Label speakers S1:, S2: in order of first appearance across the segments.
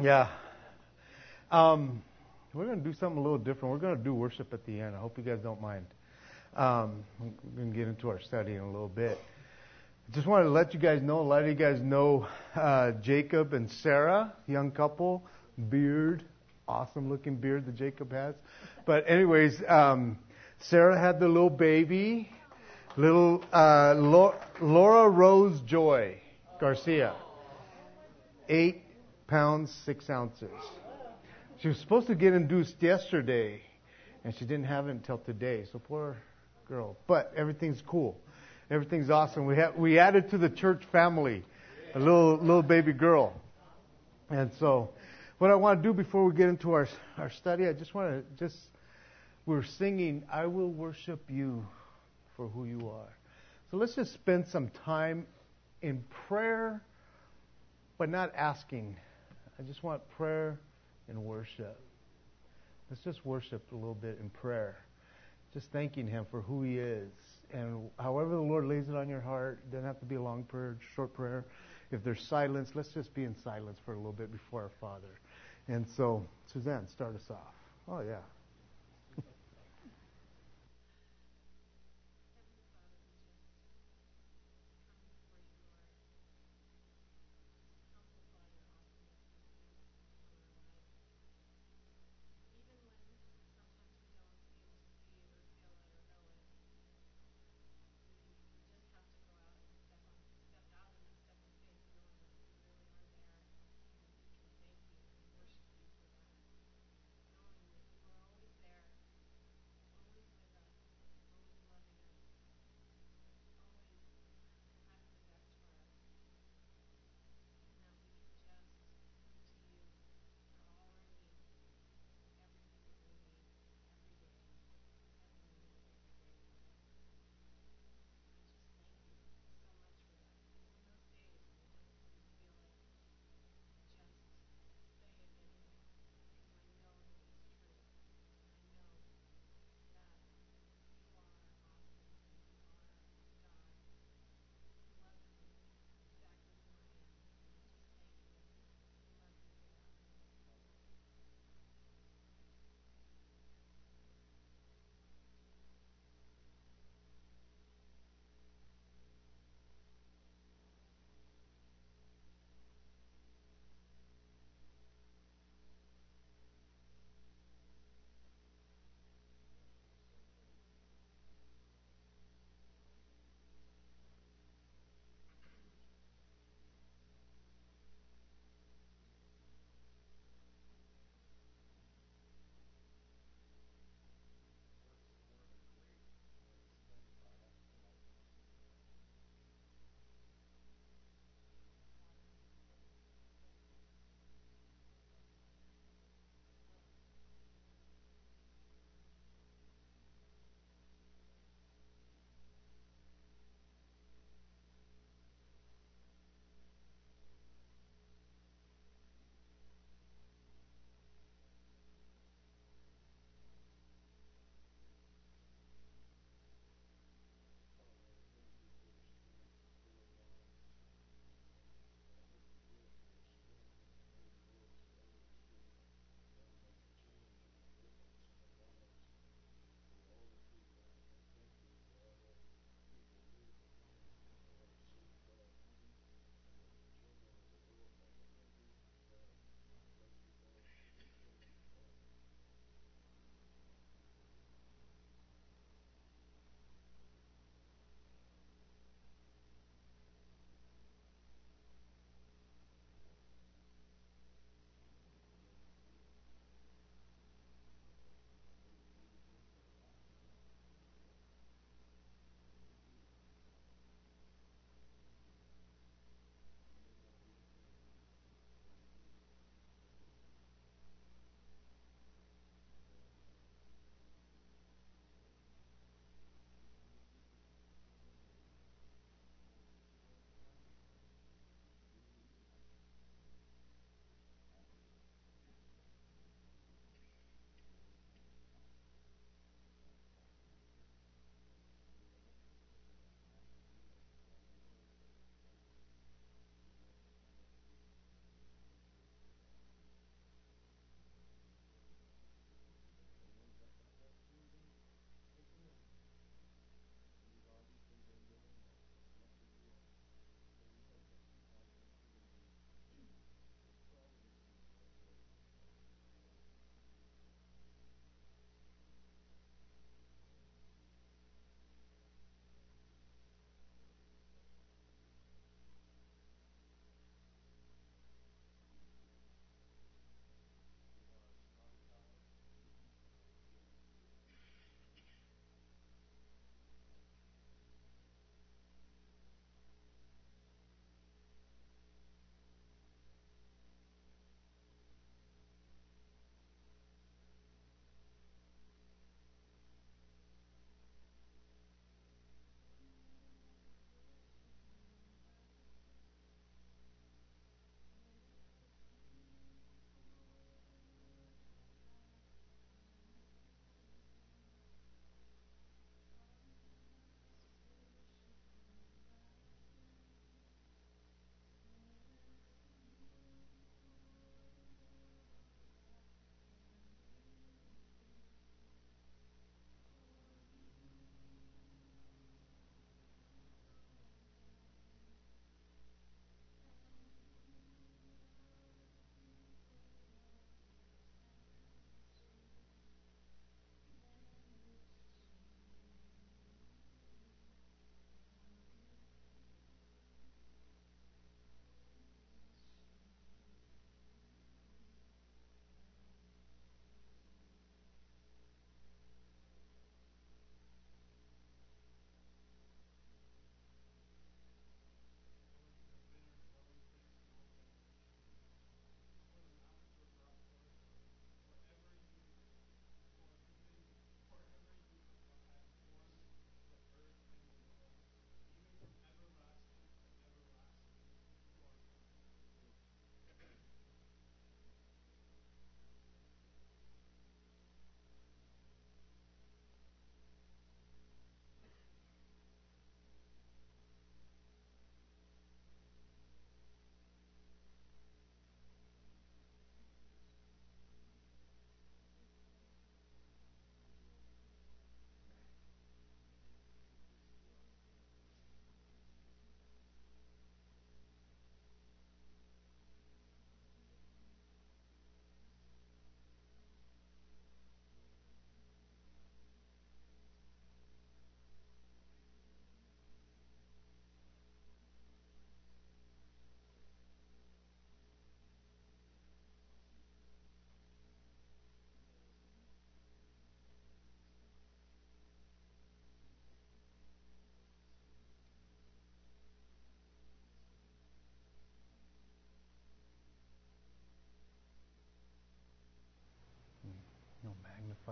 S1: Yeah. Um, we're going to do something a little different. We're going to do worship at the end. I hope you guys don't mind. Um, we're going to get into our study in a little bit. Just wanted to let you guys know, a lot of you guys know uh, Jacob and Sarah, young couple, beard, awesome looking beard that Jacob has. But anyways, um, Sarah had the little baby, little uh, Laura Rose Joy Garcia, eight pounds six ounces. She was supposed to get induced yesterday, and she didn't have it until today. So poor girl. But everything's cool. Everything's awesome. We have we added to the church family a little little baby girl, and so what I want to do before we get into our our study, I just want to just we're singing, "I will worship you for who you are." So let's just spend some time in prayer, but not asking. I just want prayer and worship. Let's just worship a little bit in prayer, just thanking Him for who He is and however the Lord lays it on your heart, it doesn't have to be a long prayer, short prayer. If there's silence, let's just be in silence for a little bit before our Father. And so, Suzanne, start us off. Oh, yeah.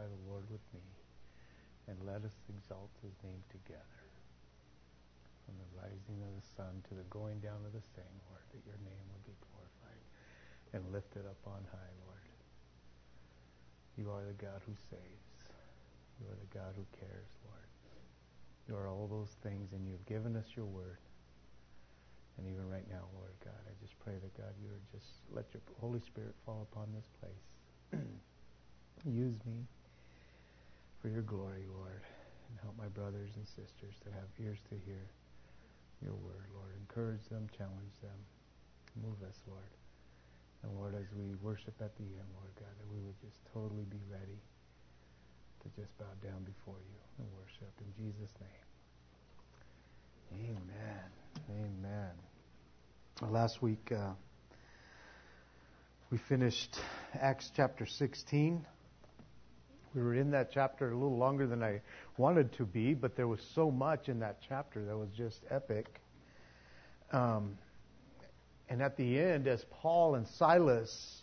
S1: The Lord with me, and let us exalt his name together. From the rising of the sun to the going down of the same, Lord, that your name will be glorified and lifted up on high, Lord. You are the God who saves. You are the God who cares, Lord. You are all those things, and you've given us your word. And even right now, Lord God, I just pray that God, you would just let your Holy Spirit fall upon this place. Use me for your glory, Lord, and help my brothers and sisters to have ears to hear your word, Lord. Encourage them, challenge them. Move us, Lord. And Lord, as we worship at the end, Lord God, that we would just totally be ready to just bow down before you and worship. In Jesus' name. Amen. Amen. Last week, uh, we finished Acts chapter 16. We were in that chapter a little longer than I wanted to be, but there was so much in that chapter that was just epic. Um, and at the end, as Paul and Silas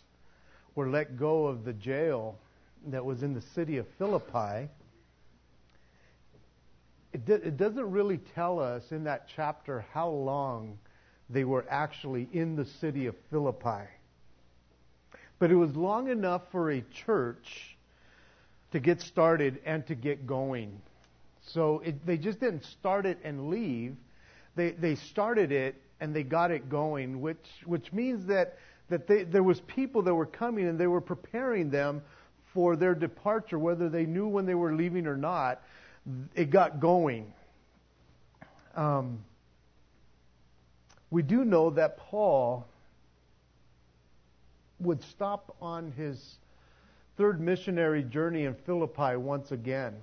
S1: were let go of the jail that was in the city of Philippi, it, it doesn't really tell us in that chapter how long they were actually in the city of Philippi. But it was long enough for a church to get started and to get going. So it, they just didn't start it and leave. They, they started it and they got it going, which, which means that, that they, there was people that were coming and they were preparing them for their departure, whether they knew when they were leaving or not. It got going. Um, we do know that Paul would stop on his third missionary journey in Philippi once again.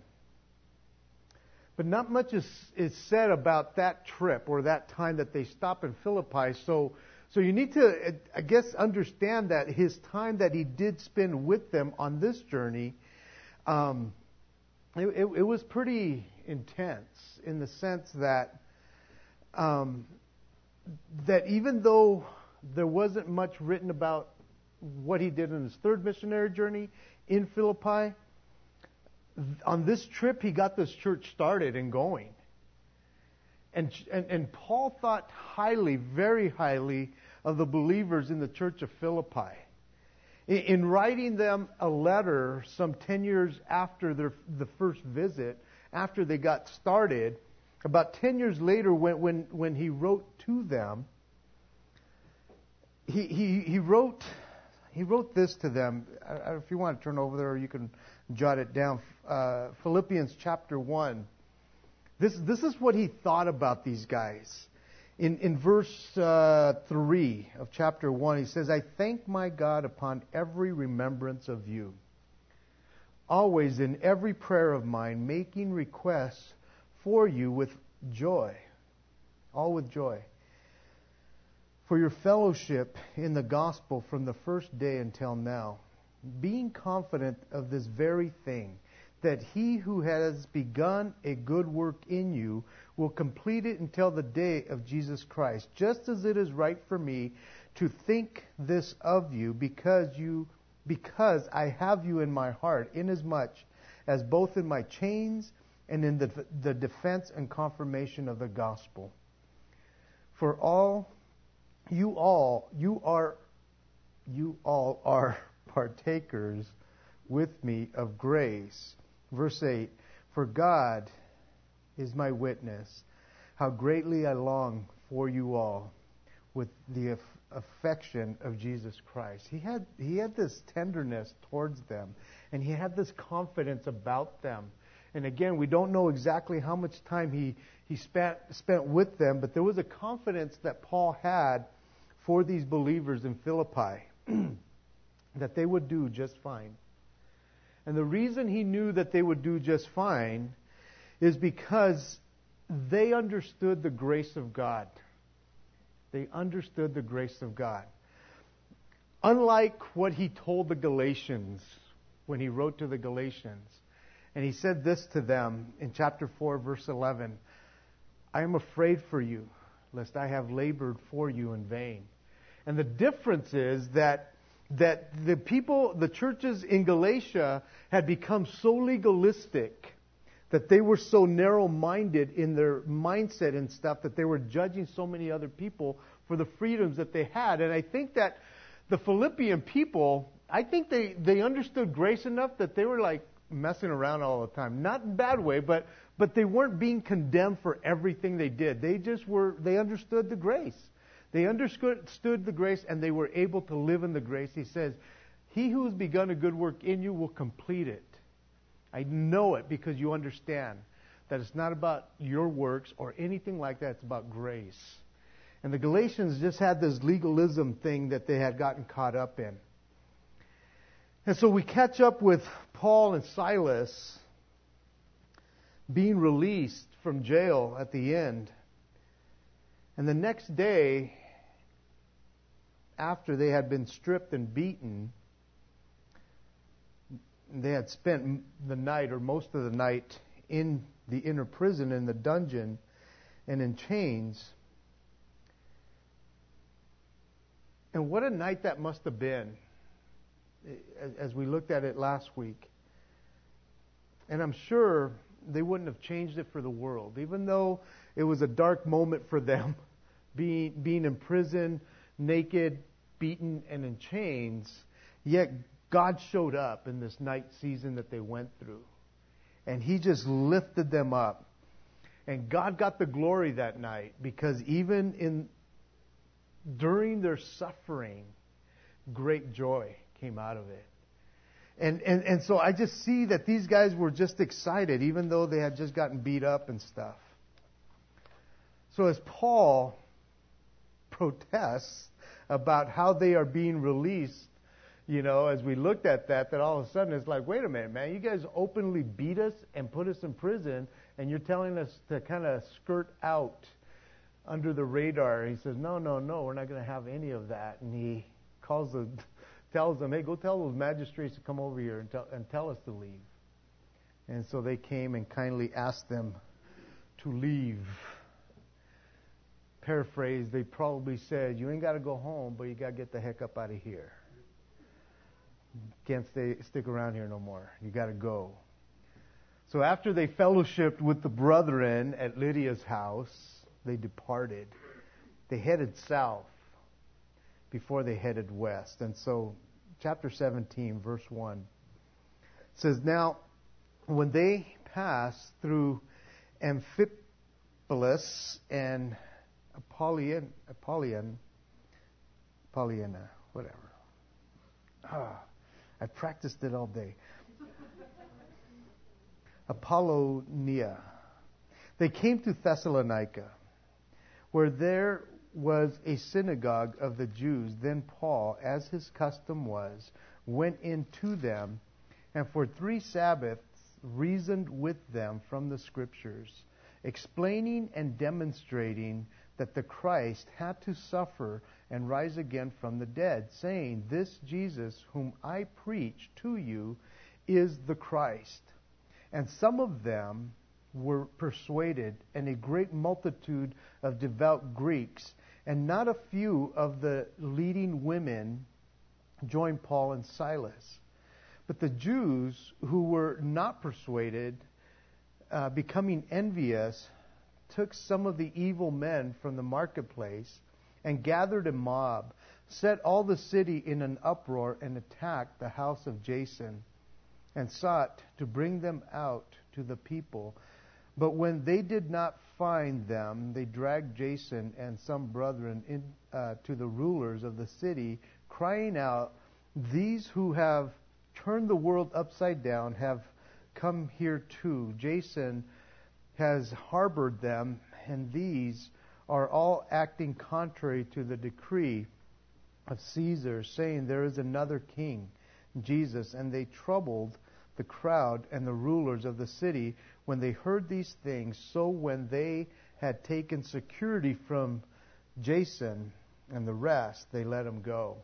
S1: But not much is, is said about that trip or that time that they stop in Philippi. So, so you need to, I guess, understand that his time that he did spend with them on this journey, um, it, it, it, was pretty intense in the sense that um, that even though there wasn't much written about what he did in his third missionary journey in Philippi, on this trip he got this church started and going. And, and, and Paul thought highly, very highly, of the believers in the church of Philippi. In, in writing them a letter some 10 years after their, the first visit, after they got started, about 10 years later, when, when, when he wrote to them, he, he, he, wrote, he wrote this to them. If you want to turn over there, you can jot it down. Uh, Philippians chapter 1. This, this is what he thought about these guys. In, in verse uh, 3 of chapter 1, he says, I thank my God upon every remembrance of you, always in every prayer of mine, making requests for you with joy, all with joy, for your fellowship in the gospel from the first day until now, being confident of this very thing, that he who has begun a good work in you will complete it until the day of Jesus Christ, just as it is right for me to think this of you because you because I have you in my heart inasmuch as both in my chains and in the, the defense and confirmation of the gospel. For all, you all, you are, you all are partakers with me of grace. Verse 8, for God is my witness, how greatly I long for you all with the affection of Jesus Christ. He had, he had this tenderness towards them, and he had this confidence about them. And again, we don't know exactly how much time he, he spent, spent with them, but there was a confidence that Paul had for these believers in Philippi that they would do just fine. And the reason he knew that they would do just fine is because they understood the grace of God. They understood the grace of God. Unlike what he told the Galatians when he wrote to the Galatians, and he said this to them in chapter 4, verse 11 I am afraid for you, lest I have labored for you in vain. And the difference is that that the people, the churches in Galatia had become so legalistic that they were so narrow minded in their mindset and stuff that they were judging so many other people for the freedoms that they had. And I think that the Philippian people, I think they, they understood grace enough that they were like messing around all the time. Not in a bad way, but, but they weren't being condemned for everything they did. They just were, they understood the grace. They understood the grace and they were able to live in the grace. He says, He who has begun a good work in you will complete it. I know it because you understand that it's not about your works or anything like that. It's about grace. And the Galatians just had this legalism thing that they had gotten caught up in. And so we catch up with Paul and Silas being released from jail at the end. And the next day, after they had been stripped and beaten, they had spent the night or most of the night in the inner prison, in the dungeon, and in chains. And what a night that must have been as we looked at it last week. And I'm sure they wouldn't have changed it for the world, even though it was a dark moment for them, being, being in prison, naked, beaten, and in chains. Yet God showed up in this night season that they went through. And He just lifted them up. And God got the glory that night because even in during their suffering, great joy came out of it. And, and, and so I just see that these guys were just excited, even though they had just gotten beat up and stuff. So as Paul protests about how they are being released you know, as we looked at that, that all of a sudden it's like, wait a minute, man, you guys openly beat us and put us in prison, and you're telling us to kind of skirt out under the radar. He says, no, no, no, we're not going to have any of that. And he calls the, tells them, hey, go tell those magistrates to come over here and tell, and tell us to leave. And so they came and kindly asked them to leave. Paraphrase, they probably said, you ain't got to go home, but you got to get the heck up out of here can't stay, stick around here no more. You got to go. So after they fellowshipped with the brethren at Lydia's house, they departed. They headed south before they headed west. And so, chapter 17, verse 1 says, Now, when they passed through Amphipolis and Apollyon, Apollyon, Apollyana, whatever. Ah, I practiced it all day. Apollonia. They came to Thessalonica, where there was a synagogue of the Jews. Then Paul, as his custom was, went in to them, and for three Sabbaths reasoned with them from the Scriptures, explaining and demonstrating that the Christ had to suffer and rise again from the dead, saying, This Jesus, whom I preach to you, is the Christ. And some of them were persuaded, and a great multitude of devout Greeks, and not a few of the leading women joined Paul and Silas. But the Jews who were not persuaded, uh, becoming envious, took some of the evil men from the marketplace and gathered a mob, set all the city in an uproar, and attacked the house of Jason, and sought to bring them out to the people. But when they did not find them, they dragged Jason and some brethren in, uh, to the rulers of the city, crying out, These who have turned the world upside down have come here too. Jason has harbored them, and these are all acting contrary to the decree of Caesar, saying there is another king, Jesus. And they troubled the crowd and the rulers of the city when they heard these things. So when they had taken security from Jason and the rest, they let him go.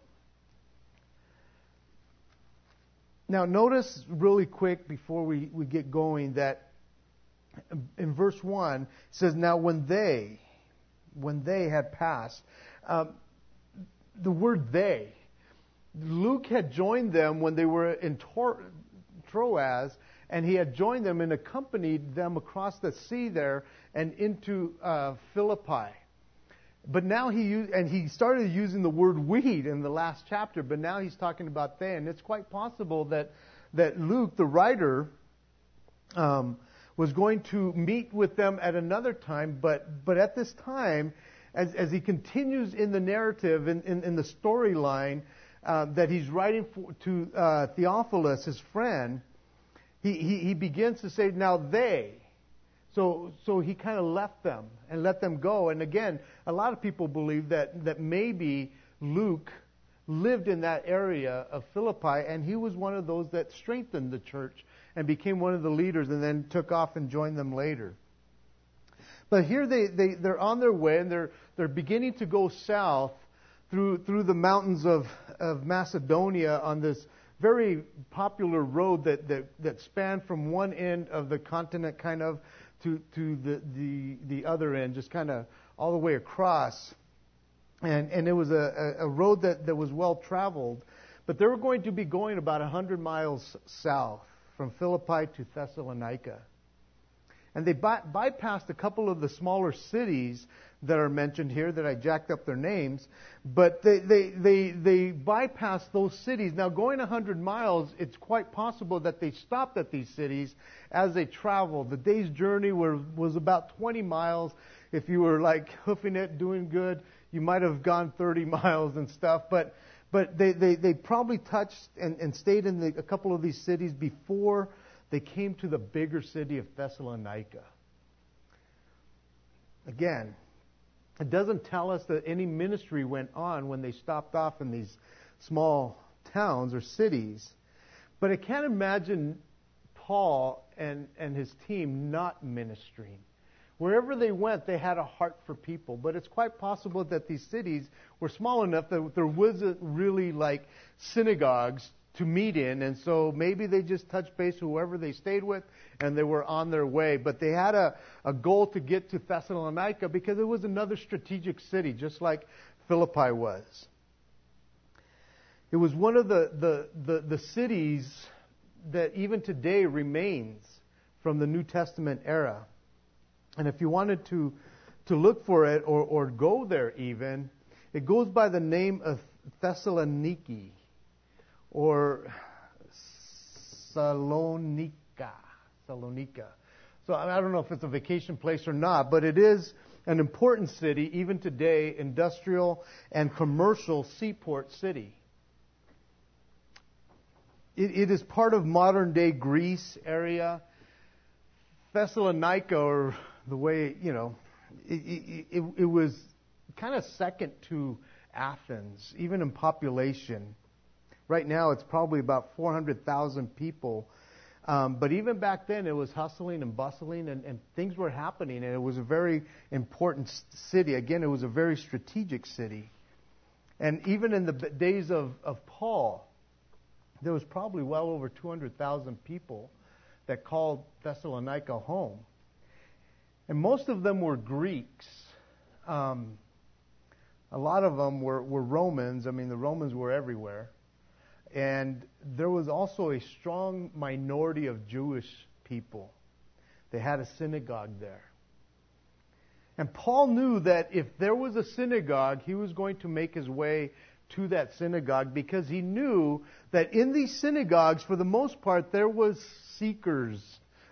S1: Now, notice really quick before we, we get going that in verse 1 it says, Now when they, when they had passed. Um, the word they, Luke had joined them when they were in Tor- Troas, and he had joined them and accompanied them across the sea there and into uh, Philippi. But now he used, and he started using the word weed in the last chapter, but now he's talking about they, and it's quite possible that that Luke, the writer, um, was going to meet with them at another time, but but at this time, as as he continues in the narrative in in, in the storyline uh, that he's writing for, to uh, Theophilus, his friend, he, he he begins to say, now they. So, so he kind of left them and let them go. And again, a lot of people believe that, that maybe Luke lived in that area of Philippi, and he was one of those that strengthened the church and became one of the leaders and then took off and joined them later. But here they, they, they're on their way and they're, they're beginning to go south through, through the mountains of, of Macedonia on this very popular road that, that, that spanned from one end of the continent kind of to, to the, the, the other end, just kind of all the way across. And, and it was a, a road that, that was well traveled. But they were going to be going about 100 miles south from Philippi to Thessalonica. And they by, bypassed a couple of the smaller cities that are mentioned here that I jacked up their names, but they, they, they, they bypassed those cities. Now, going 100 miles, it's quite possible that they stopped at these cities as they traveled. The day's journey were, was about 20 miles. If you were like hoofing it, doing good, you might have gone 30 miles and stuff, but but they, they, they probably touched and, and stayed in the, a couple of these cities before they came to the bigger city of Thessalonica. Again, it doesn't tell us that any ministry went on when they stopped off in these small towns or cities. But I can't imagine Paul and, and his team not ministering. Wherever they went, they had a heart for people. But it's quite possible that these cities were small enough that there wasn't really like synagogues to meet in, and so maybe they just touched base whoever they stayed with, and they were on their way. But they had a, a goal to get to Thessalonica because it was another strategic city, just like Philippi was. It was one of the, the, the, the cities that even today remains from the New Testament era. And if you wanted to, to look for it or, or go there even, it goes by the name of Thessaloniki or Salonika. Salonika. So I don't know if it's a vacation place or not, but it is an important city, even today, industrial and commercial seaport city. It, it is part of modern day Greece area. Thessalonica, or the way, you know, it, it, it was kind of second to Athens, even in population. Right now, it's probably about 400,000 people. Um, but even back then, it was hustling and bustling, and, and things were happening, and it was a very important city. Again, it was a very strategic city. And even in the days of, of Paul, there was probably well over 200,000 people that called Thessalonica home. And most of them were Greeks. Um, a lot of them were, were Romans. I mean, the Romans were everywhere. And there was also a strong minority of Jewish people. They had a synagogue there. And Paul knew that if there was a synagogue, he was going to make his way to that synagogue because he knew that in these synagogues, for the most part, there was seekers.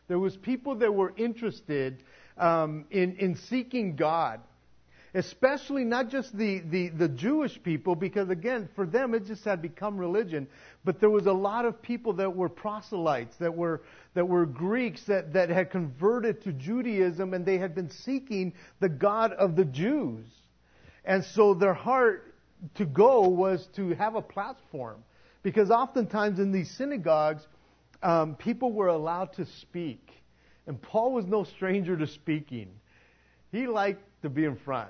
S1: There was people that were interested um, in, in seeking God. Especially not just the, the, the Jewish people, because again, for them it just had become religion, but there was a lot of people that were proselytes, that were, that were Greeks, that, that had converted to Judaism, and they had been seeking the God of the Jews. And so their heart to go was to have a platform. Because oftentimes in these synagogues, um, people were allowed to speak. And Paul was no stranger to speaking. He liked to be in front.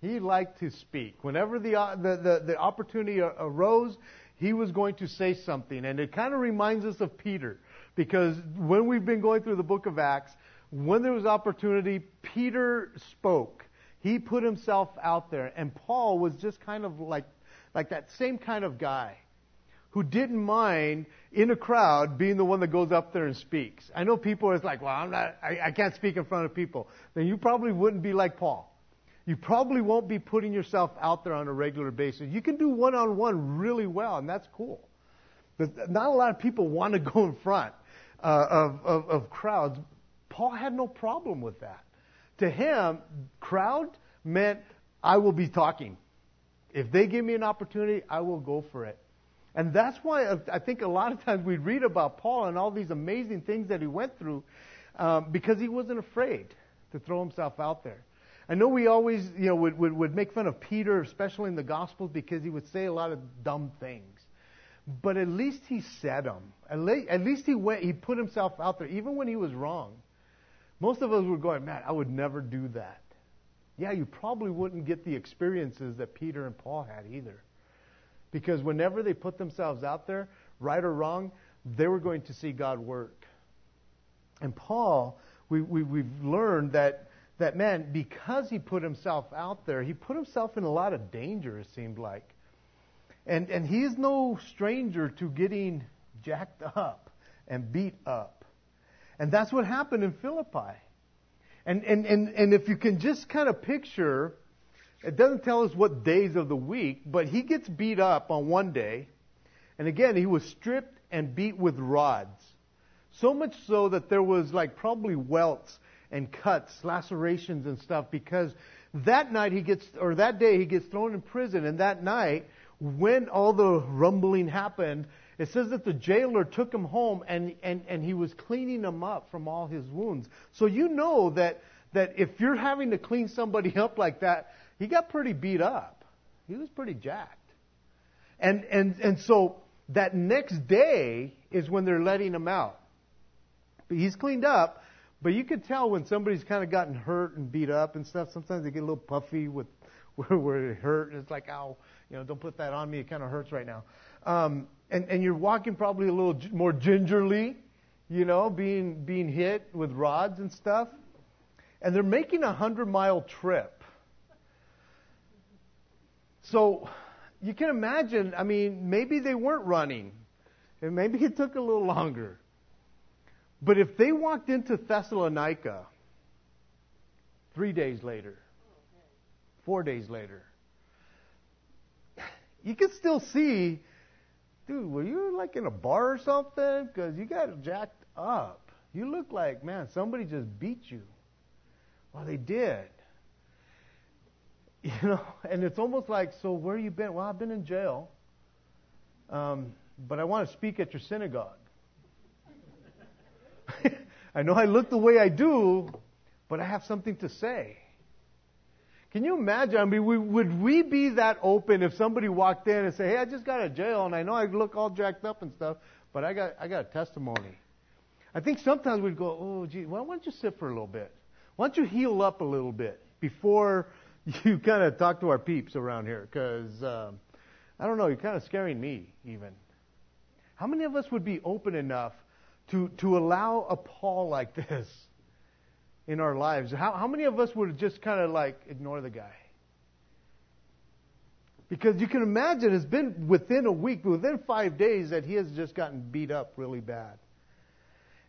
S1: He liked to speak. Whenever the, uh, the, the, the opportunity arose, he was going to say something. And it kind of reminds us of Peter. Because when we've been going through the book of Acts, when there was opportunity, Peter spoke. He put himself out there. And Paul was just kind of like, like that same kind of guy. who didn't mind in a crowd being the one that goes up there and speaks. I know people are like, well, I'm not, I, I can't speak in front of people. Then you probably wouldn't be like Paul. You probably won't be putting yourself out there on a regular basis. You can do one on one really well, and that's cool. But not a lot of people want to go in front uh, of, of, of crowds. Paul had no problem with that. To him, crowd meant I will be talking. If they give me an opportunity, I will go for it. And that's why I think a lot of times we read about Paul and all these amazing things that he went through um, because he wasn't afraid to throw himself out there. I know we always, you know, would, would, would make fun of Peter, especially in the Gospels, because he would say a lot of dumb things. But at least he said them. At, le- at least he went, he put himself out there, even when he was wrong. Most of us were going, man, I would never do that. Yeah, you probably wouldn't get the experiences that Peter and Paul had either. Because whenever they put themselves out there, right or wrong, they were going to see God work. And Paul, we, we, we've learned that, that, man, because he put himself out there, he put himself in a lot of danger, it seemed like. And, and he is no stranger to getting jacked up and beat up. And that's what happened in Philippi. And, and, and, and if you can just kind of picture it doesn't tell us what days of the week, but he gets beat up on one day. And again, he was stripped and beat with rods. So much so that there was like probably welts and cuts, lacerations and stuff because that night he gets, or that day he gets thrown in prison. And that night, when all the rumbling happened, it says that the jailer took him home and, and, and he was cleaning him up from all his wounds. So you know that, that if you're having to clean somebody up like that, he got pretty beat up. He was pretty jacked. And, and, and so that next day is when they're letting him out. But he's cleaned up, but you can tell when somebody's kind of gotten hurt and beat up and stuff. Sometimes they get a little puffy with where, it hurt, it's like, ow, you know, don't put that on me. It kind of hurts right now. Um, and, and you're walking probably a little more gingerly, you know, being being hit with rods and stuff. And they're making a hundred mile trip so you can imagine, I mean, maybe they weren't running. And maybe it took a little longer. But if they walked into Thessalonica three days later, four days later, you could still see, dude, were you like in a bar or something? Because you got jacked up. You look like, man, somebody just beat you. Well, they did. You know, and it's almost like, so where you been? Well, I've been in jail, um, but I want to speak at your synagogue. I know I look the way I do, but I have something to say. Can you imagine? I mean, we, would we be that open if somebody walked in and said, "Hey, I just got out of jail, and I know I look all jacked up and stuff, but I got I got a testimony." I think sometimes we'd go, "Oh, gee, why don't you sit for a little bit? Why don't you heal up a little bit before you kind of talk to our peeps around here because um, I don't know, you're kind of scaring me even. How many of us would be open enough to to allow a Paul like this in our lives? How how many of us would just kind of like ignore the guy? Because you can imagine it's been within a week, within five days, that he has just gotten beat up really bad.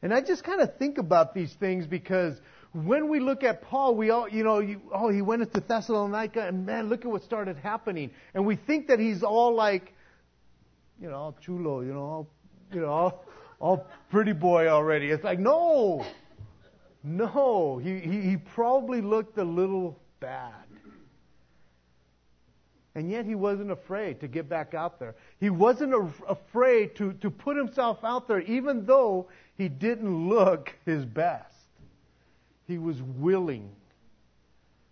S1: And I just kind of think about these things because when we look at Paul, we all, you know, you, oh, he went into Thessalonica, and man, look at what started happening. And we think that he's all like, you know, chulo, you know, all, you know, all pretty boy already. It's like, no, no, he, he, he probably looked a little bad. And yet he wasn't afraid to get back out there. He wasn't afraid to, to put himself out there, even though he didn't look his best he was willing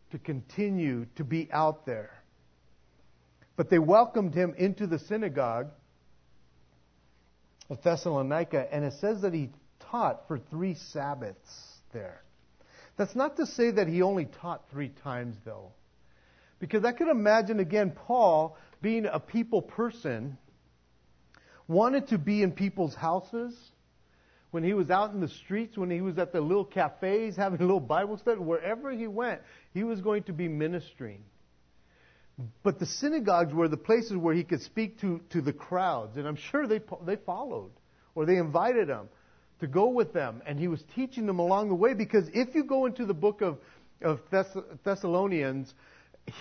S1: to continue to be out there. But they welcomed him into the synagogue of Thessalonica, and it says that he taught for three Sabbaths there. That's not to say that he only taught three times, though. Because I could imagine, again, Paul, being a people person, wanted to be in people's houses when he was out in the streets, when he was at the little cafes having a little Bible study, wherever he went, he was going to be ministering. But the synagogues were the places where he could speak to, to the crowds. And I'm sure they, they followed or they invited him to go with them. And he was teaching them along the way because if you go into the book of, of Thess- Thessalonians,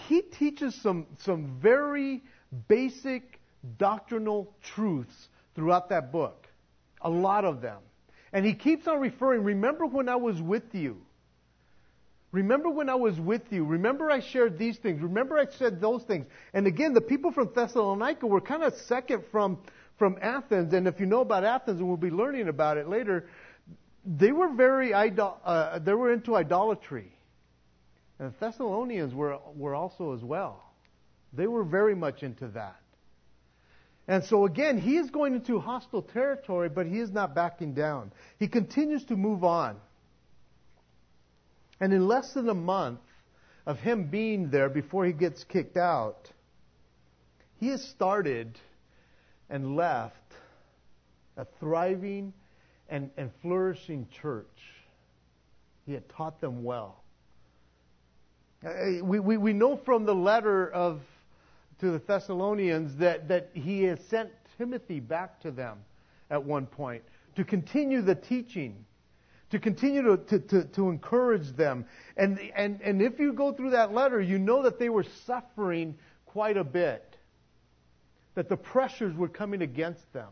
S1: he teaches some, some very basic doctrinal truths throughout that book. A lot of them. And he keeps on referring, remember when I was with you. Remember when I was with you. Remember I shared these things. Remember I said those things. And again, the people from Thessalonica were kind of second from, from Athens. And if you know about Athens, and we'll be learning about it later, they were very, idol- uh, they were into idolatry. And the Thessalonians were, were also as well. They were very much into that. And so again, he is going into hostile territory, but he is not backing down. He continues to move on. And in less than a month of him being there before he gets kicked out, he has started and left a thriving and, and flourishing church. He had taught them well. Uh, we, we, we know from the letter of to the Thessalonians that, that he has sent Timothy back to them at one point to continue the teaching to continue to, to, to, to, encourage them. And, and, and if you go through that letter, you know that they were suffering quite a bit, that the pressures were coming against them.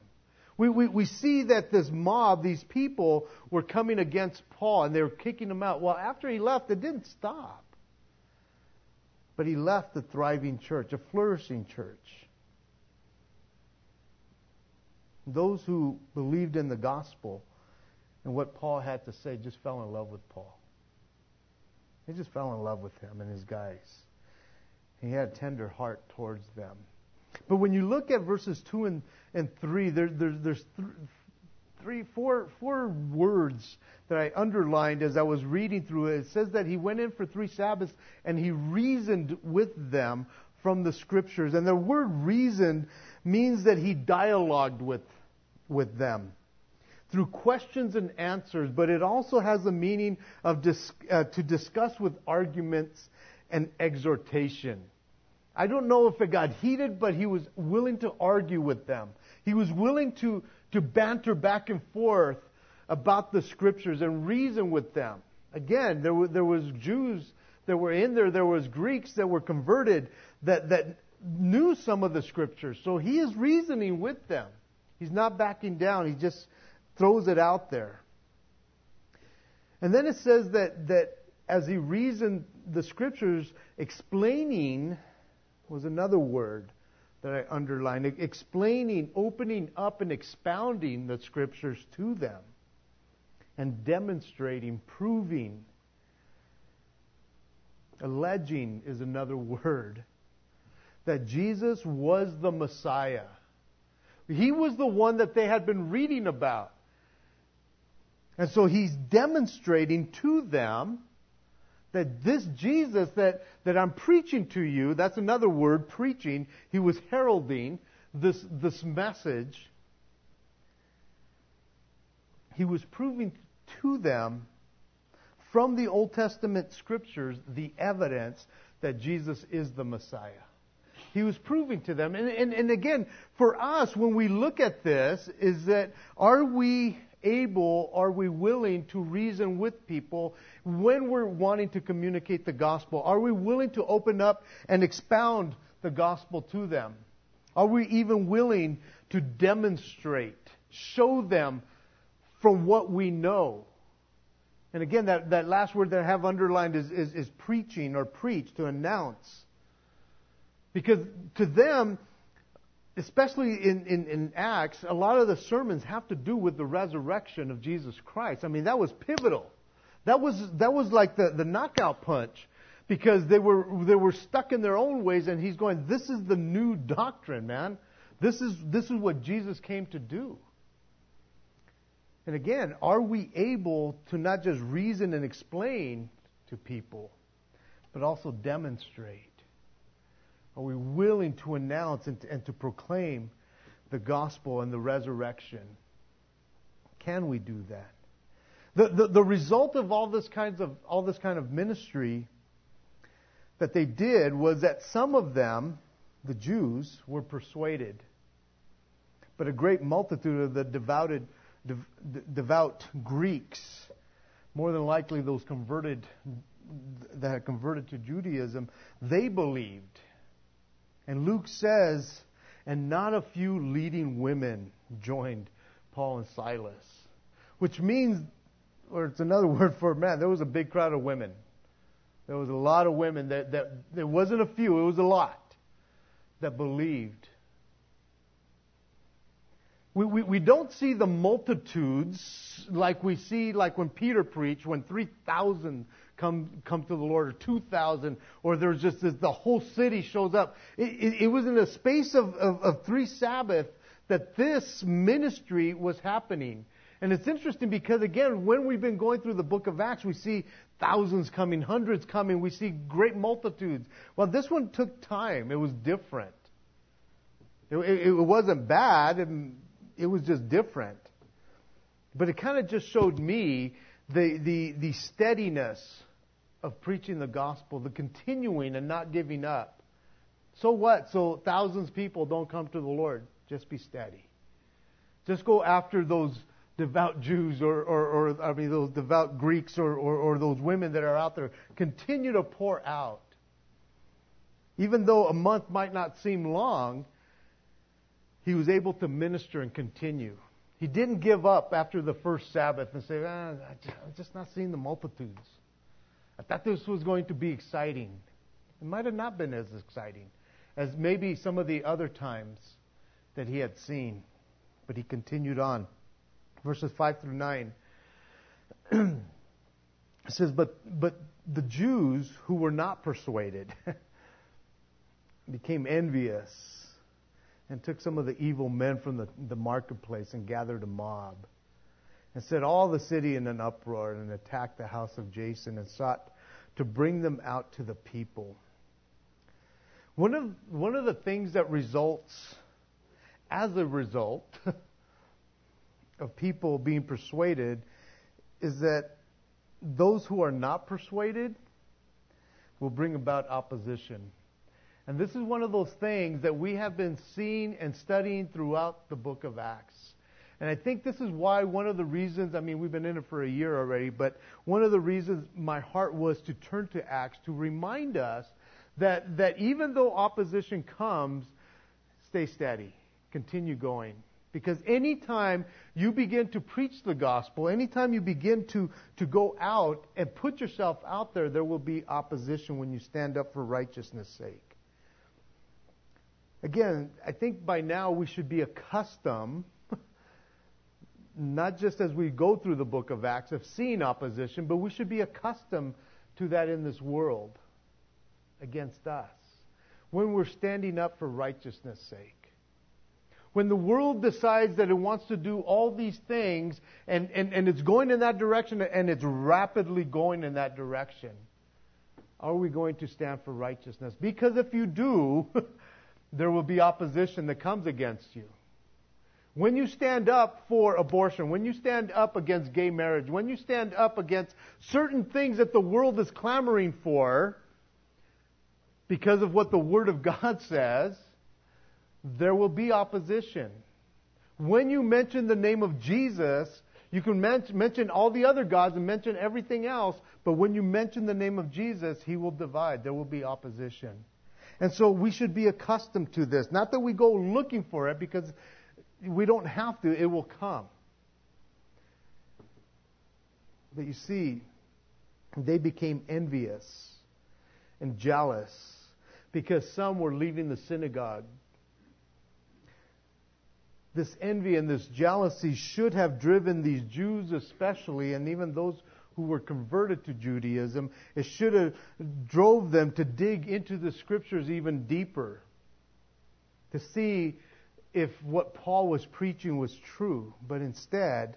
S1: We, we, we see that this mob, these people, were coming against Paul and they were kicking him out. Well, after he left, it didn't stop. But he left a thriving church, a flourishing church. Those who believed in the gospel and what Paul had to say just fell in love with Paul. They just fell in love with him and his guys. He had a tender heart towards them. But when you look at verses 2 and, and 3, there, there, there's th- three, four, four words that I underlined as I was reading through it. It says that he went in for three Sabbaths and he reasoned with them from the scriptures. And the word reasoned means that he dialogued with, with them through questions and answers, but it also has a meaning of dis- uh, to discuss with arguments and exhortation. I don't know if it got heated, but he was willing to argue with them. He was willing to, to banter back and forth about the scriptures and reason with them. Again, there, were, there was Jews that were in there, there was Greeks that were converted that, that knew some of the scriptures. So he is reasoning with them. He's not backing down. He just throws it out there. And then it says that, that as he reasoned the scriptures, explaining was another word that I underlined. Explaining, opening up, and expounding the scriptures to them. And demonstrating, proving. Alleging is another word. That Jesus was the Messiah. He was the one that they had been reading about. And so he's demonstrating to them that this Jesus that, that I'm preaching to you, that's another word, preaching, he was heralding this, this message. He was proving to them from the Old Testament scriptures the evidence that Jesus is the Messiah. He was proving to them. And, and, and again, for us, when we look at this, is that are we able, are we willing to reason with people when we're wanting to communicate the gospel? Are we willing to open up and expound the gospel to them? Are we even willing to demonstrate, show them from what we know? And again, that, that last word that I have underlined is, is, is preaching or preach, to announce. Because to them, especially in, in, in, Acts, a lot of the sermons have to do with the resurrection of Jesus Christ. I mean, that was pivotal. That was, that was like the, the knockout punch because they were, they were stuck in their own ways and he's going, this is the new doctrine, man. This is, this is what Jesus came to do. And again, are we able to not just reason and explain to people, but also demonstrate? Are we willing to announce and to, and to proclaim the gospel and the resurrection? Can we do that? The, the, the result of all this kinds of all this kind of ministry that they did was that some of them, the Jews, were persuaded. But a great multitude of the devoted, devout Greeks, more than likely those converted that had converted to Judaism, they believed. And Luke says, and not a few leading women joined Paul and Silas, which means, or it's another word for man, there was a big crowd of women. There was a lot of women that, that there wasn't a few, it was a lot that believed. We, we, we don't see the multitudes like we see, like when Peter preached, when 3,000 come, come to the Lord, or 2,000, or there's just this, the whole city shows up. It, it, it was in a space of, of, of three Sabbaths that this ministry was happening. And it's interesting because, again, when we've been going through the book of Acts, we see thousands coming, hundreds coming, we see great multitudes. Well, this one took time. It was different. It, it, it wasn't bad, it was just different. But it kind of just showed me the, the, the steadiness of preaching the gospel, the continuing and not giving up. So what? So thousands of people don't come to the Lord. Just be steady. Just go after those devout Jews or, or, or I mean, those devout Greeks or, or, or those women that are out there. Continue to pour out. Even though a month might not seem long, he was able to minister and continue. He didn't give up after the first Sabbath and say, ah, I'm just not seeing the multitudes. I thought this was going to be exciting. It might have not been as exciting as maybe some of the other times that he had seen. But he continued on. Verses 5 through 9. it says, but, but the Jews who were not persuaded became envious and took some of the evil men from the, the marketplace and gathered a mob and set all the city in an uproar and attacked the house of Jason and sought to bring them out to the people. One of, one of the things that results as a result of people being persuaded is that those who are not persuaded will bring about opposition. And this is one of those things that we have been seeing and studying throughout the book of Acts. And I think this is why one of the reasons, I mean, we've been in it for a year already, but one of the reasons my heart was to turn to Acts to remind us that, that even though opposition comes, stay steady, continue going. Because anytime you begin to preach the gospel, anytime you begin to, to go out and put yourself out there, there will be opposition when you stand up for righteousness' sake. Again, I think by now we should be accustomed, not just as we go through the book of Acts, of seeing opposition, but we should be accustomed to that in this world against us when we're standing up for righteousness' sake when the world decides that it wants to do all these things and, and, and it's going in that direction and it's rapidly going in that direction, are we going to stand for righteousness? Because if you do, there will be opposition that comes against you. When you stand up for abortion, when you stand up against gay marriage, when you stand up against certain things that the world is clamoring for because of what the Word of God says, there will be opposition. When you mention the name of Jesus, you can mention all the other gods and mention everything else, but when you mention the name of Jesus, he will divide. There will be opposition. And so we should be accustomed to this. Not that we go looking for it because we don't have to, it will come. But you see, they became envious and jealous because some were leaving the synagogue this envy and this jealousy should have driven these Jews, especially, and even those who were converted to Judaism, it should have drove them to dig into the scriptures even deeper, to see if what Paul was preaching was true. But instead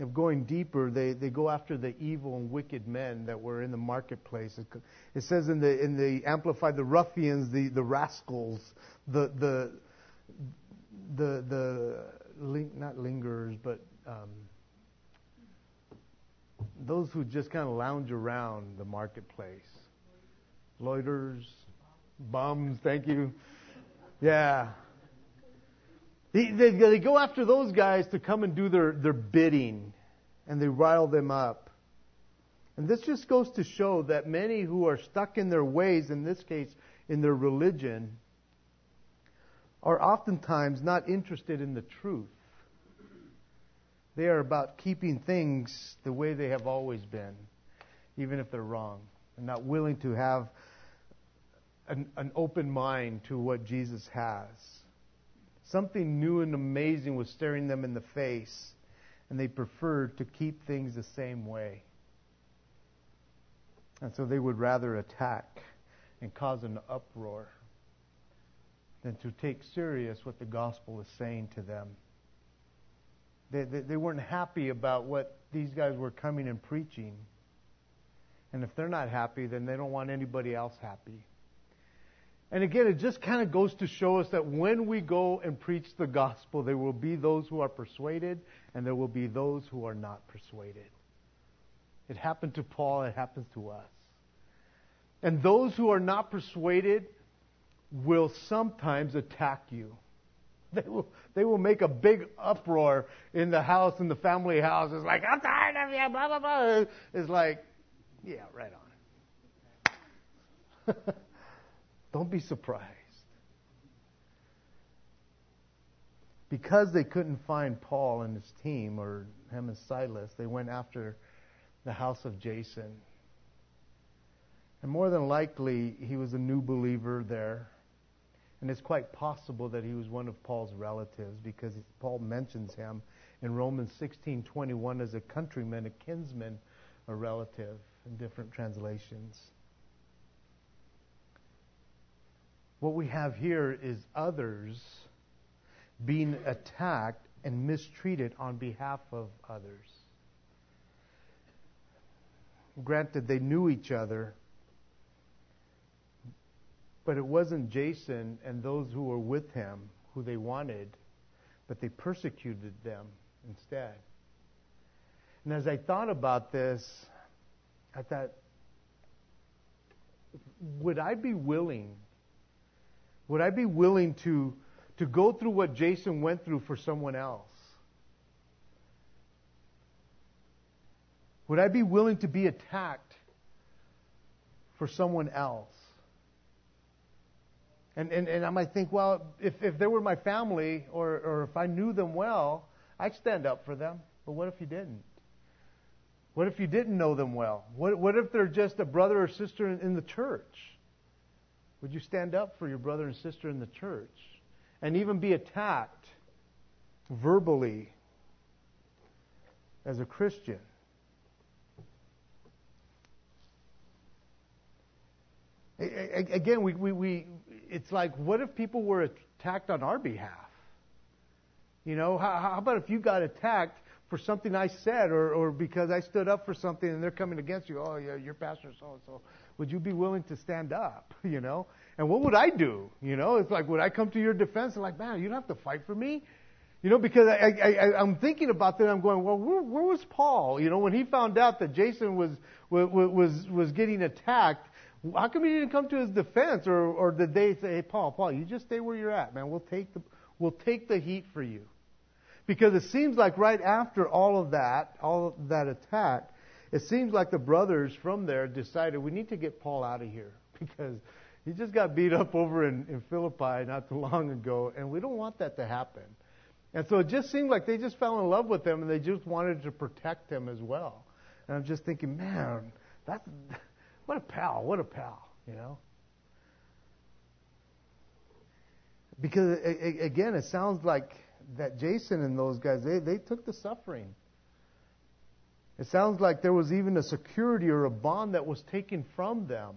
S1: of going deeper, they, they go after the evil and wicked men that were in the marketplace. It, says in the in the Amplified, the ruffians, the, the rascals, the the the the not lingerers, but um, those who just kind of lounge around the marketplace. loiters, bums. Thank you. Yeah. They, they, they go after those guys to come and do their, their bidding, and they rile them up. And this just goes to show that many who are stuck in their ways, in this case, in their religion, are oftentimes not interested in the truth. They are about keeping things the way they have always been, even if they're wrong, and not willing to have an, an open mind to what Jesus has. Something new and amazing was staring them in the face, and they preferred to keep things the same way. And so they would rather attack and cause an uproar than to take serious what the gospel is saying to them. They, they, they, weren't happy about what these guys were coming and preaching. And if they're not happy, then they don't want anybody else happy. And again, it just kind of goes to show us that when we go and preach the gospel, there will be those who are persuaded and there will be those who are not persuaded. It happened to Paul, it happens to us. And those who are not persuaded will sometimes attack you. They will, they will make a big uproar in the house, in the family house. It's like, I'm tired of you, blah, blah, blah. It's like, yeah, right on. Don't be surprised. Because they couldn't find Paul and his team, or him and Silas, they went after the house of Jason. And more than likely, he was a new believer there. And it's quite possible that he was one of Paul's relatives because Paul mentions him in Romans 16:21 as a countryman, a kinsman, a relative in different translations. What we have here is others being attacked and mistreated on behalf of others. Granted, they knew each other, but it wasn't Jason and those who were with him who they wanted, but they persecuted them instead. And as I thought about this, I thought, would I be willing? Would I be willing to, to go through what Jason went through for someone else? Would I be willing to be attacked for someone else? And, and, and I might think, well, if, if they were my family or, or if I knew them well, I'd stand up for them. But what if you didn't? What if you didn't know them well? What, what if they're just a brother or sister in, in the church? Would you stand up for your brother and sister in the church? And even be attacked verbally as a Christian? Again, we, we, we, it's like, what if people were attacked on our behalf? You know, how, how about if you got attacked for something I said or, or because I stood up for something and they're coming against you? Oh, yeah, your pastor so and so. Would you be willing to stand up? You know? And what would I do? You know, it's like, would I come to your defense and like, man, you don't have to fight for me? You know, because I, I, I, I'm thinking about that. I'm going, well, where, where was Paul? You know, when he found out that Jason was was was, was getting attacked, how come he didn't come to his defense, or or did they say, "Hey, Paul, Paul, you just stay where you're at, man. We'll take the we'll take the heat for you," because it seems like right after all of that, all of that attack, it seems like the brothers from there decided we need to get Paul out of here because he just got beat up over in, in Philippi not too long ago, and we don't want that to happen. And so it just seemed like they just fell in love with him, and they just wanted to protect him as well. And I'm just thinking, man, that's what a pal, what a pal, you know? Because, again, it sounds like that Jason and those guys, they, they took the suffering. It sounds like there was even a security or a bond that was taken from them.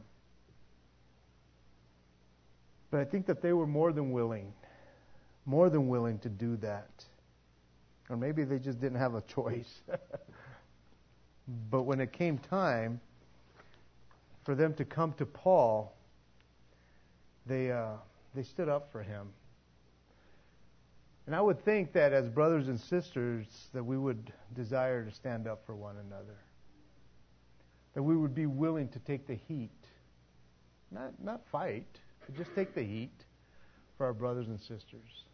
S1: But I think that they were more than willing, more than willing to do that. Or maybe they just didn't have a choice. but when it came time, for them to come to Paul, they, uh, they stood up for him. And I would think that as brothers and sisters, that we would desire to stand up for one another. That we would be willing to take the heat not not fight, but just take the heat for our brothers and sisters.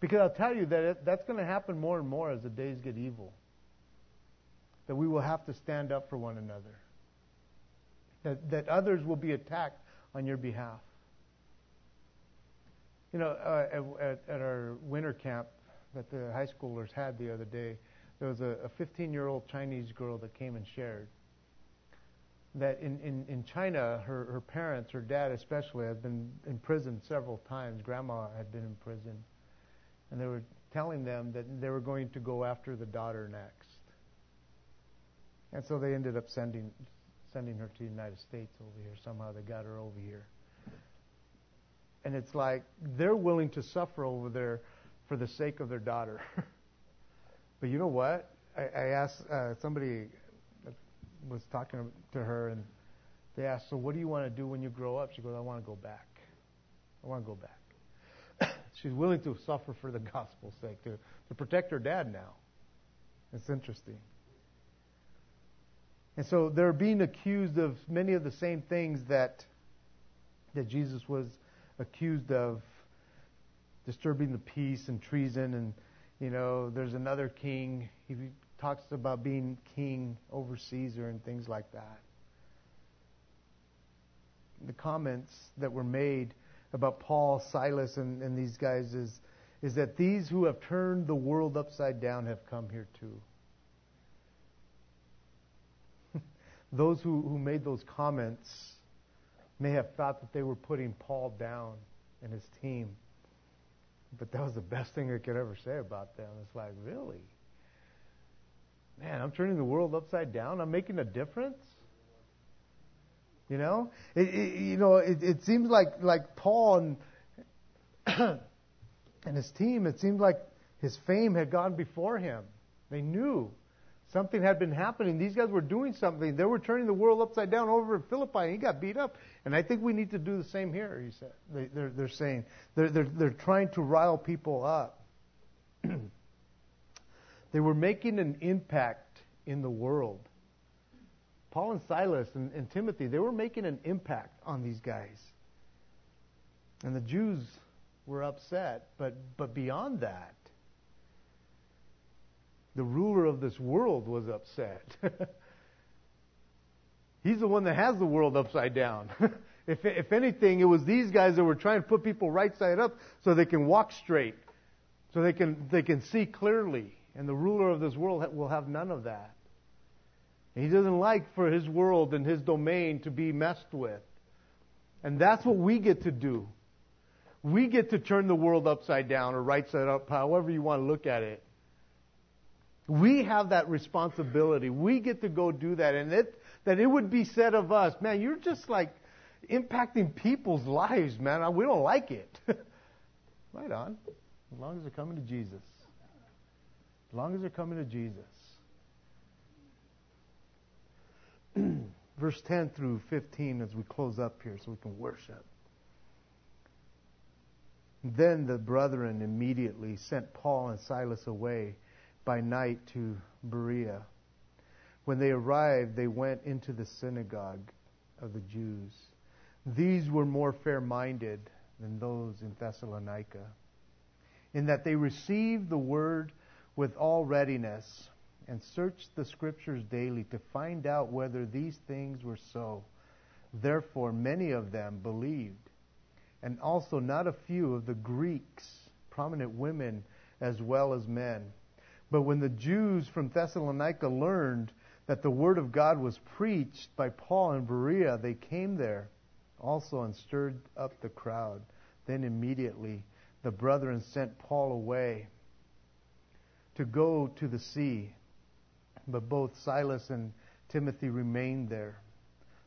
S1: Because I'll tell you that it, that's going to happen more and more as the days get evil. That we will have to stand up for one another. That, that others will be attacked on your behalf. You know, uh, at, at, our winter camp that the high schoolers had the other day, there was a 15 year old Chinese girl that came and shared that in, in, in China, her, her parents, her dad especially, had been in prison several times. Grandma had been in prison. And they were telling them that they were going to go after the daughter next. And so they ended up sending, sending her to the United States over here. Somehow they got her over here. And it's like they're willing to suffer over there for the sake of their daughter. but you know what? I, I asked uh, somebody was talking to her, and they asked, "So what do you want to do when you grow up?" She goes, "I want to go back. I want to go back." She's willing to suffer for the gospel's sake to to protect her dad now. It's interesting. And so they're being accused of many of the same things that that Jesus was accused of disturbing the peace and treason and you know there's another king he talks about being king over Caesar and things like that. The comments that were made about Paul, Silas, and, and these guys is, is that these who have turned the world upside down have come here too. those who, who made those comments may have thought that they were putting Paul down and his team. But that was the best thing I could ever say about them. It's like, really? man, I'm turning the world upside down. I'm making a difference. You know, it, it you know, it, it seems like like Paul and and his team. It seemed like his fame had gone before him. They knew something had been happening. These guys were doing something. They were turning the world upside down over in Philippi, and he got beat up. And I think we need to do the same here. He said. They, they're, they're saying they're, they're they're trying to rile people up. They were making an impact in the world. Paul and Silas and, and Timothy, they were making an impact on these guys. And the Jews were upset, but, but beyond that, the ruler of this world was upset. He's the one that has the world upside down. if, if anything, it was these guys that were trying to put people right side up so they can walk straight, so they can, they can see clearly. And the ruler of this world will have none of that. And he doesn't like for his world and his domain to be messed with. And that's what we get to do. We get to turn the world upside down or right side up, however you want to look at it. We have that responsibility. We get to go do that. And it, that it would be said of us, man, you're just like impacting people's lives, man. We don't like it. right on. As long as they're coming to Jesus. As long as they're coming to Jesus. Verse 10 through 15 as we close up here so we can worship. Then the brethren immediately sent Paul and Silas away by night to Berea. When they arrived, they went into the synagogue of the Jews. These were more fair minded than those in Thessalonica, in that they received the word with all readiness and searched the scriptures daily to find out whether these things were so. Therefore, many of them believed, and also not a few of the Greeks, prominent women as well as men. But when the Jews from Thessalonica learned that the word of God was preached by Paul in Berea, they came there also and stirred up the crowd. Then immediately the brethren sent Paul away to go to the sea. But both Silas and Timothy remained there.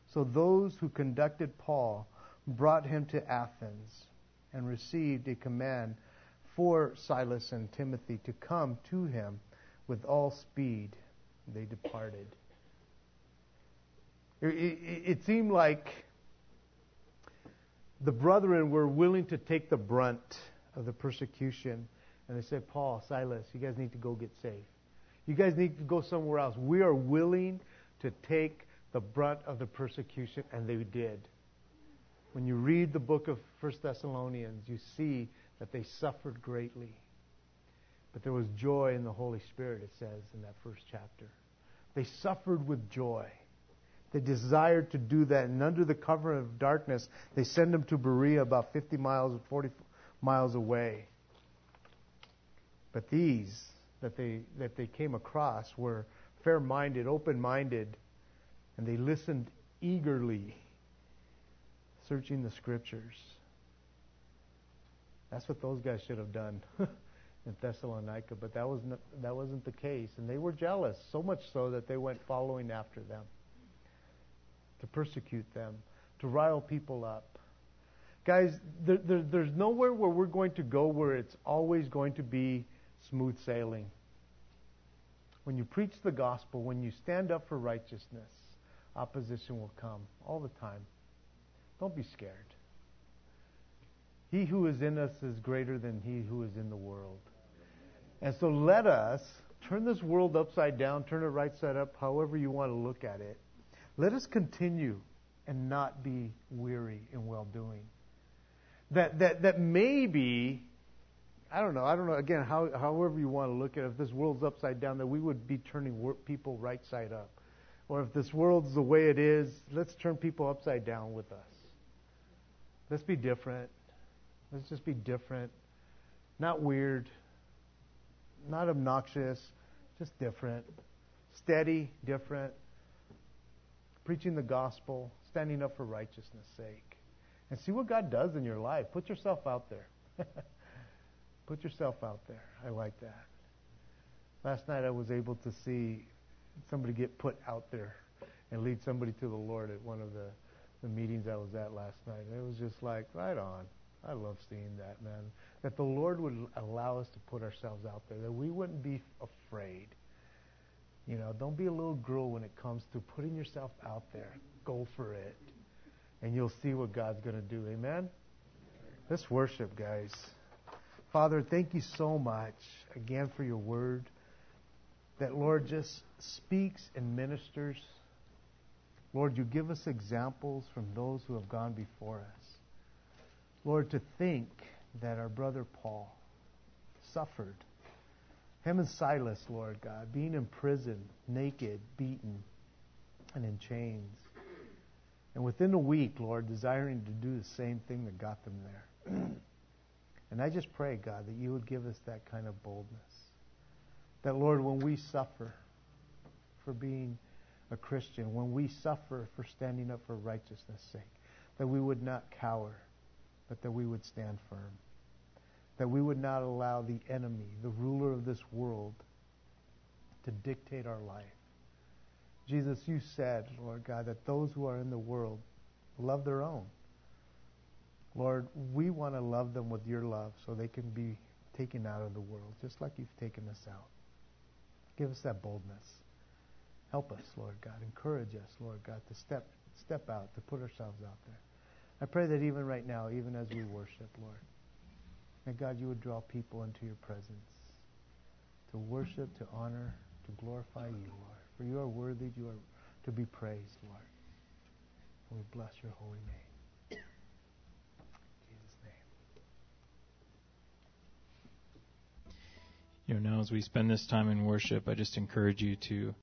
S1: So those who conducted Paul brought him to Athens and received a command for Silas and Timothy to come to him with all speed. They departed. It, it, it seemed like the brethren were willing to take the brunt of the persecution and they said, Paul, Silas, you guys need to go get saved. You guys need to go somewhere else. We are willing to take the brunt of the persecution, and they did. When you read the book of First Thessalonians, you see that they suffered greatly. But there was joy in the Holy Spirit, it says in that first chapter. They suffered with joy. They desired to do that, and under the cover of darkness, they send them to Berea, about 50 miles, or 40 miles away. But these that they that they came across were fair-minded, open-minded, and they listened eagerly, searching the scriptures. That's what those guys should have done in Thessalonica, but that was not, that wasn't the case, and they were jealous, so much so that they went following after them to persecute them, to rile people up. Guys, there, there, there's nowhere where we're going to go where it's always going to be smooth sailing. When you preach the gospel, when you stand up for righteousness, opposition will come all the time. Don't be scared. He who is in us is greater than he who is in the world. And so let us turn this world upside down, turn it right side up, however you want to look at it. Let us continue and not be weary in well doing. That, that, that maybe, I don't know, I don't know, again, how, however you want to look at it, if this world's upside down, that we would be turning people right side up. Or if this world's the way it is, let's turn people upside down with us. Let's be different. Let's just be different. Not weird. Not obnoxious. Just different. Steady, different. Preaching the gospel. Standing up for righteousness' sake. And see what God does in your life. Put yourself out there. Put yourself out there. I like that. Last night I was able to see somebody get put out there and lead somebody to the Lord at one of the, the meetings I was at last night. And it was just like, right on. I love seeing that, man. That the Lord would allow us to put ourselves out there, that we wouldn't be afraid. You know, don't be a little girl when it comes to putting yourself out there. Go for it. And you'll see what God's going to do. Amen? Let's worship, guys. Father, thank you so much again for your word. That, Lord, just speaks and ministers. Lord, you give us examples from those who have gone before us. Lord, to think that our brother Paul suffered. Him and Silas, Lord God, being in prison, naked, beaten, and in chains. And within a week, Lord, desiring to do the same thing that got them there. and I just pray, God, that you would give us that kind of boldness. That, Lord, when we suffer for being a Christian, when we suffer for standing up for righteousness' sake, that we would not cower but that we would stand firm. That we would not allow the enemy, the ruler of this world, to dictate our life. Jesus, you said, Lord God, that those who are in the world love their own. Lord, we want to love them with your love so they can be taken out of the world, just like you've taken us out. Give us that boldness. Help us, Lord God. Encourage us, Lord God, to step step out, to put ourselves out there. I pray that even right now, even as we worship, Lord, that God, you would draw people into your presence to worship, to honor, to glorify you, Lord. For you are worthy you are to be praised, Lord. We bless your holy name.
S2: You know, now as we spend this time in worship, I just encourage you to